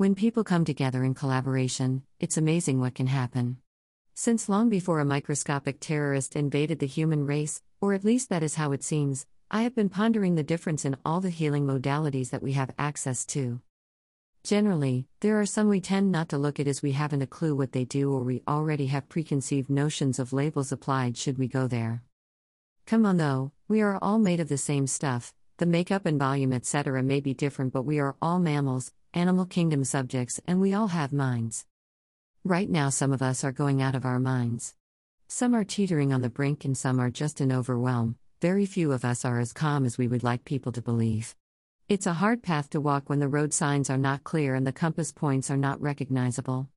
When people come together in collaboration, it's amazing what can happen. Since long before a microscopic terrorist invaded the human race, or at least that is how it seems, I have been pondering the difference in all the healing modalities that we have access to. Generally, there are some we tend not to look at as we haven't a clue what they do or we already have preconceived notions of labels applied should we go there. Come on though, we are all made of the same stuff, the makeup and volume etc. may be different, but we are all mammals, animal kingdom subjects, and we all have minds. Right now, some of us are going out of our minds. Some are teetering on the brink, and some are just in overwhelm. Very few of us are as calm as we would like people to believe. It's a hard path to walk when the road signs are not clear and the compass points are not recognizable.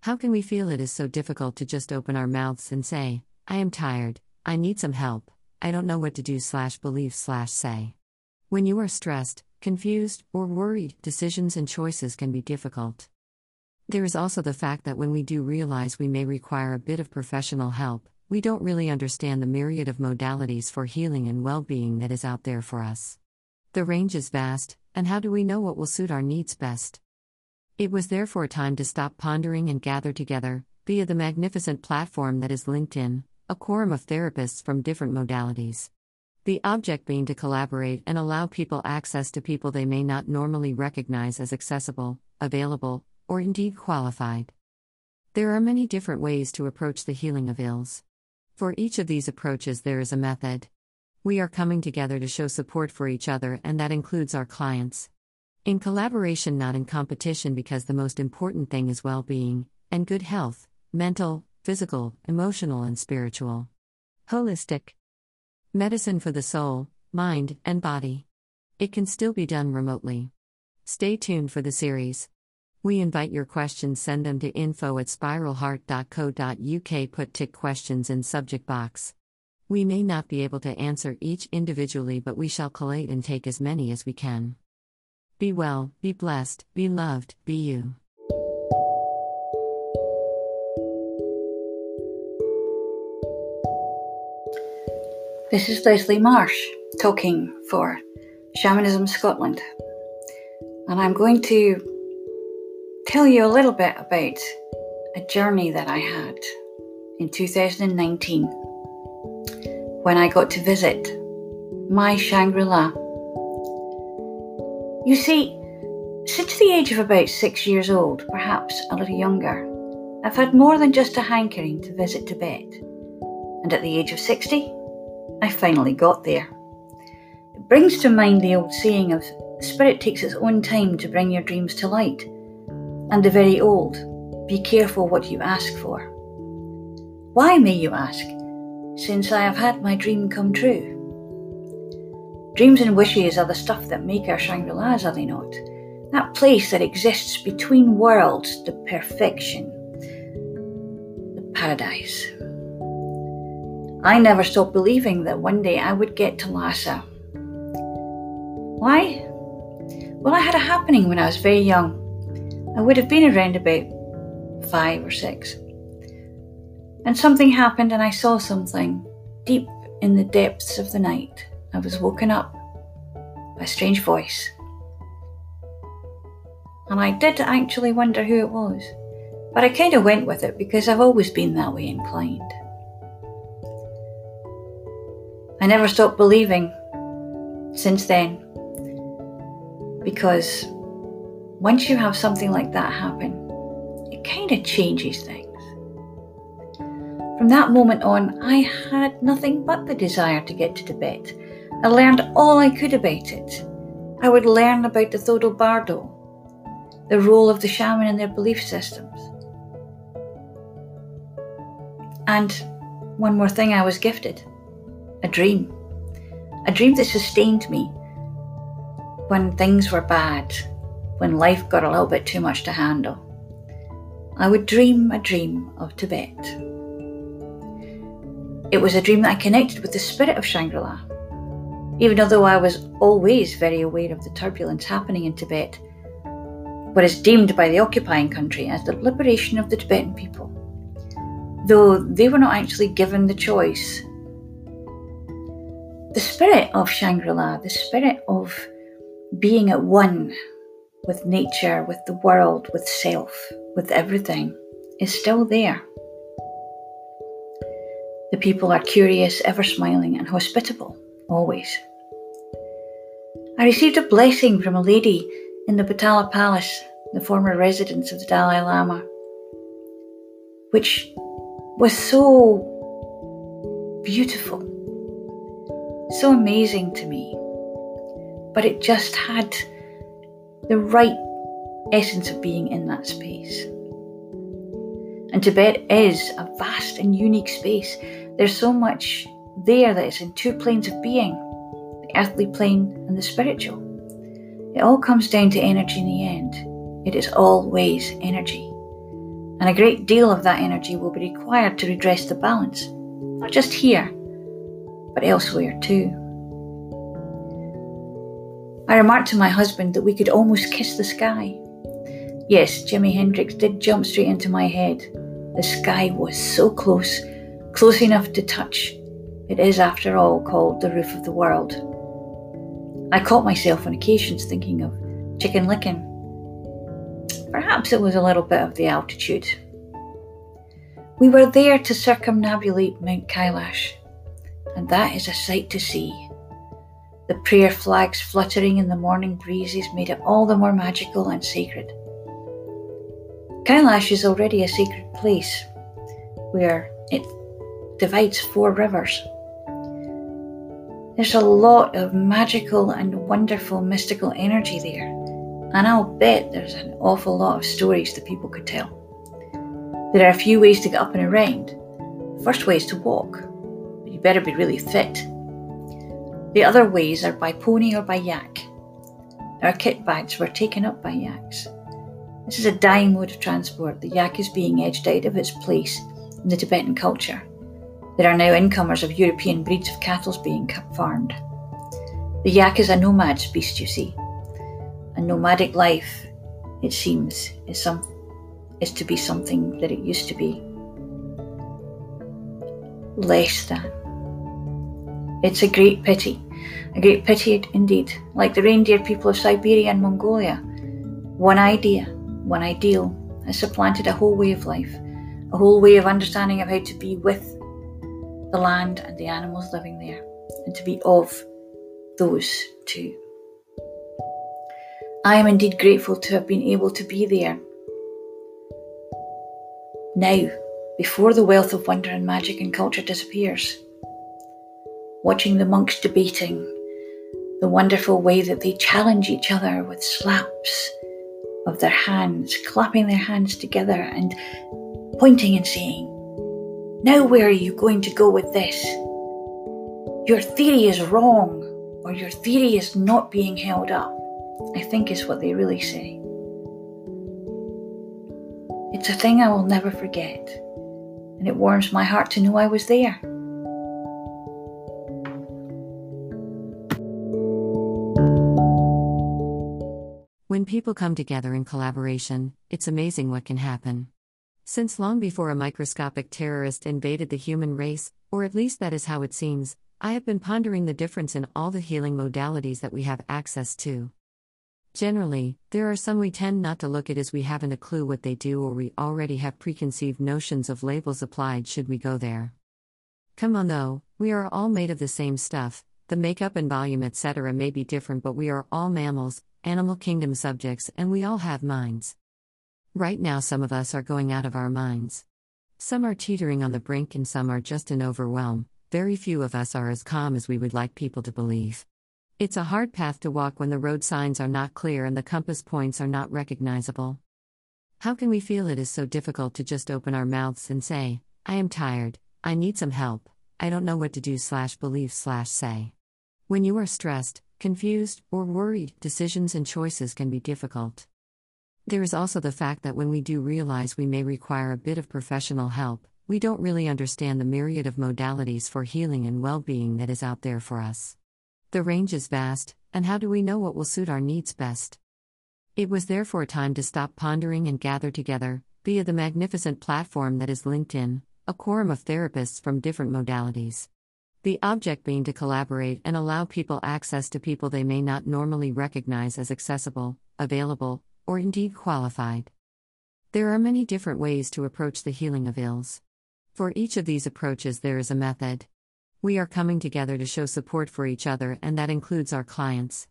How can we feel it is so difficult to just open our mouths and say, I am tired, I need some help, I don't know what to do slash believe slash say. When you are stressed, confused, or worried, decisions and choices can be difficult. There is also the fact that when we do realize we may require a bit of professional help, we don't really understand the myriad of modalities for healing and well being that is out there for us. The range is vast, and how do we know what will suit our needs best? It was therefore time to stop pondering and gather together, via the magnificent platform that is LinkedIn, a quorum of therapists from different modalities. The object being to collaborate and allow people access to people they may not normally recognize as accessible, available, or indeed qualified. There are many different ways to approach the healing of ills. For each of these approaches, there is a method. We are coming together to show support for each other, and that includes our clients. In collaboration, not in competition, because the most important thing is well being and good health mental, physical, emotional, and spiritual. Holistic medicine for the soul, mind, and body. It can still be done remotely. Stay tuned for the series. We invite your questions, send them to info at spiralheart.co.uk. Put TIC questions in subject box. We may not be able to answer each individually, but we shall collate and take as many as we can. Be well, be blessed, be loved, be you. This is Leslie Marsh talking for Shamanism Scotland. And I'm going to tell you a little bit about a journey that I had in 2019 when I got to visit my Shangri La. You see, since the age of about six years old, perhaps a little younger, I've had more than just a hankering to visit Tibet. And at the age of 60, I finally got there. It brings to mind the old saying of spirit takes its own time to bring your dreams to light. And the very old, be careful what you ask for. Why, may you ask? since I have had my dream come true. Dreams and wishes are the stuff that make our Shangri La's, are they not? That place that exists between worlds, the perfection, the paradise. I never stopped believing that one day I would get to Lhasa. Why? Well, I had a happening when I was very young. I would have been around about five or six. And something happened, and I saw something deep in the depths of the night. I was woken up by a strange voice. And I did actually wonder who it was. But I kind of went with it because I've always been that way inclined. I never stopped believing since then. Because once you have something like that happen, it kind of changes things. From that moment on, I had nothing but the desire to get to Tibet. I learned all I could about it. I would learn about the Thodo Bardo, the role of the shaman in their belief systems. And one more thing I was gifted a dream. A dream that sustained me when things were bad, when life got a little bit too much to handle. I would dream a dream of Tibet. It was a dream that I connected with the spirit of Shangri La. Even although I was always very aware of the turbulence happening in Tibet, what is deemed by the occupying country as the liberation of the Tibetan people, though they were not actually given the choice. The spirit of Shangri La, the spirit of being at one with nature, with the world, with self, with everything, is still there. The people are curious, ever smiling, and hospitable, always. I received a blessing from a lady in the Potala Palace, the former residence of the Dalai Lama, which was so beautiful, so amazing to me. But it just had the right essence of being in that space. And Tibet is a vast and unique space. There's so much there that is in two planes of being the earthly plane and the spiritual. It all comes down to energy in the end. It is always energy. And a great deal of that energy will be required to redress the balance, not just here, but elsewhere too. I remarked to my husband that we could almost kiss the sky. Yes, Jimi Hendrix did jump straight into my head. The sky was so close, close enough to touch. It is, after all, called the roof of the world. I caught myself on occasions thinking of Chicken Licken. Perhaps it was a little bit of the altitude. We were there to circumnavigate Mount Kailash, and that is a sight to see. The prayer flags fluttering in the morning breezes made it all the more magical and sacred. Kailash is already a sacred place where it divides four rivers there's a lot of magical and wonderful mystical energy there, and I'll bet there's an awful lot of stories that people could tell. There are a few ways to get up and around. The first way is to walk, better be really fit. The other ways are by pony or by yak. Our kit bags were taken up by yaks. This is a dying mode of transport. The yak is being edged out of its place in the Tibetan culture. There are now incomers of European breeds of cattle being farmed. The yak is a nomad beast, you see. A nomadic life, it seems, is some is to be something that it used to be. Less than. It's a great pity, a great pity indeed, like the reindeer people of Siberia and Mongolia. One idea, one ideal, has supplanted a whole way of life, a whole way of understanding of how to be with the land and the animals living there, and to be of those too. I am indeed grateful to have been able to be there. Now, before the wealth of wonder and magic and culture disappears, watching the monks debating, the wonderful way that they challenge each other with slaps of their hands, clapping their hands together and pointing and saying, now, where are you going to go with this? Your theory is wrong, or your theory is not being held up, I think is what they really say. It's a thing I will never forget, and it warms my heart to know I was there. When people come together in collaboration, it's amazing what can happen. Since long before a microscopic terrorist invaded the human race, or at least that is how it seems, I have been pondering the difference in all the healing modalities that we have access to. Generally, there are some we tend not to look at as we haven't a clue what they do or we already have preconceived notions of labels applied should we go there. Come on though, we are all made of the same stuff, the makeup and volume etc. may be different, but we are all mammals, animal kingdom subjects, and we all have minds. Right now, some of us are going out of our minds. Some are teetering on the brink, and some are just in overwhelm. Very few of us are as calm as we would like people to believe. It's a hard path to walk when the road signs are not clear and the compass points are not recognizable. How can we feel it is so difficult to just open our mouths and say, I am tired, I need some help, I don't know what to do slash believe slash say. When you are stressed, confused, or worried, decisions and choices can be difficult. There is also the fact that when we do realize we may require a bit of professional help, we don't really understand the myriad of modalities for healing and well being that is out there for us. The range is vast, and how do we know what will suit our needs best? It was therefore time to stop pondering and gather together, via the magnificent platform that is LinkedIn, a quorum of therapists from different modalities. The object being to collaborate and allow people access to people they may not normally recognize as accessible, available, or indeed qualified. There are many different ways to approach the healing of ills. For each of these approaches, there is a method. We are coming together to show support for each other, and that includes our clients.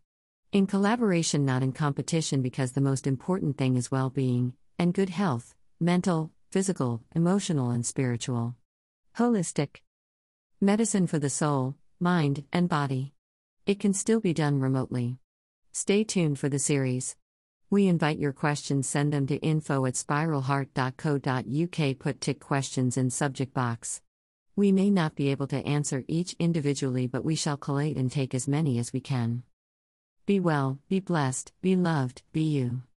In collaboration, not in competition, because the most important thing is well being and good health mental, physical, emotional, and spiritual. Holistic medicine for the soul, mind, and body. It can still be done remotely. Stay tuned for the series. We invite your questions, send them to info at spiralheart.co.uk. Put TIC questions in subject box. We may not be able to answer each individually, but we shall collate and take as many as we can. Be well, be blessed, be loved, be you.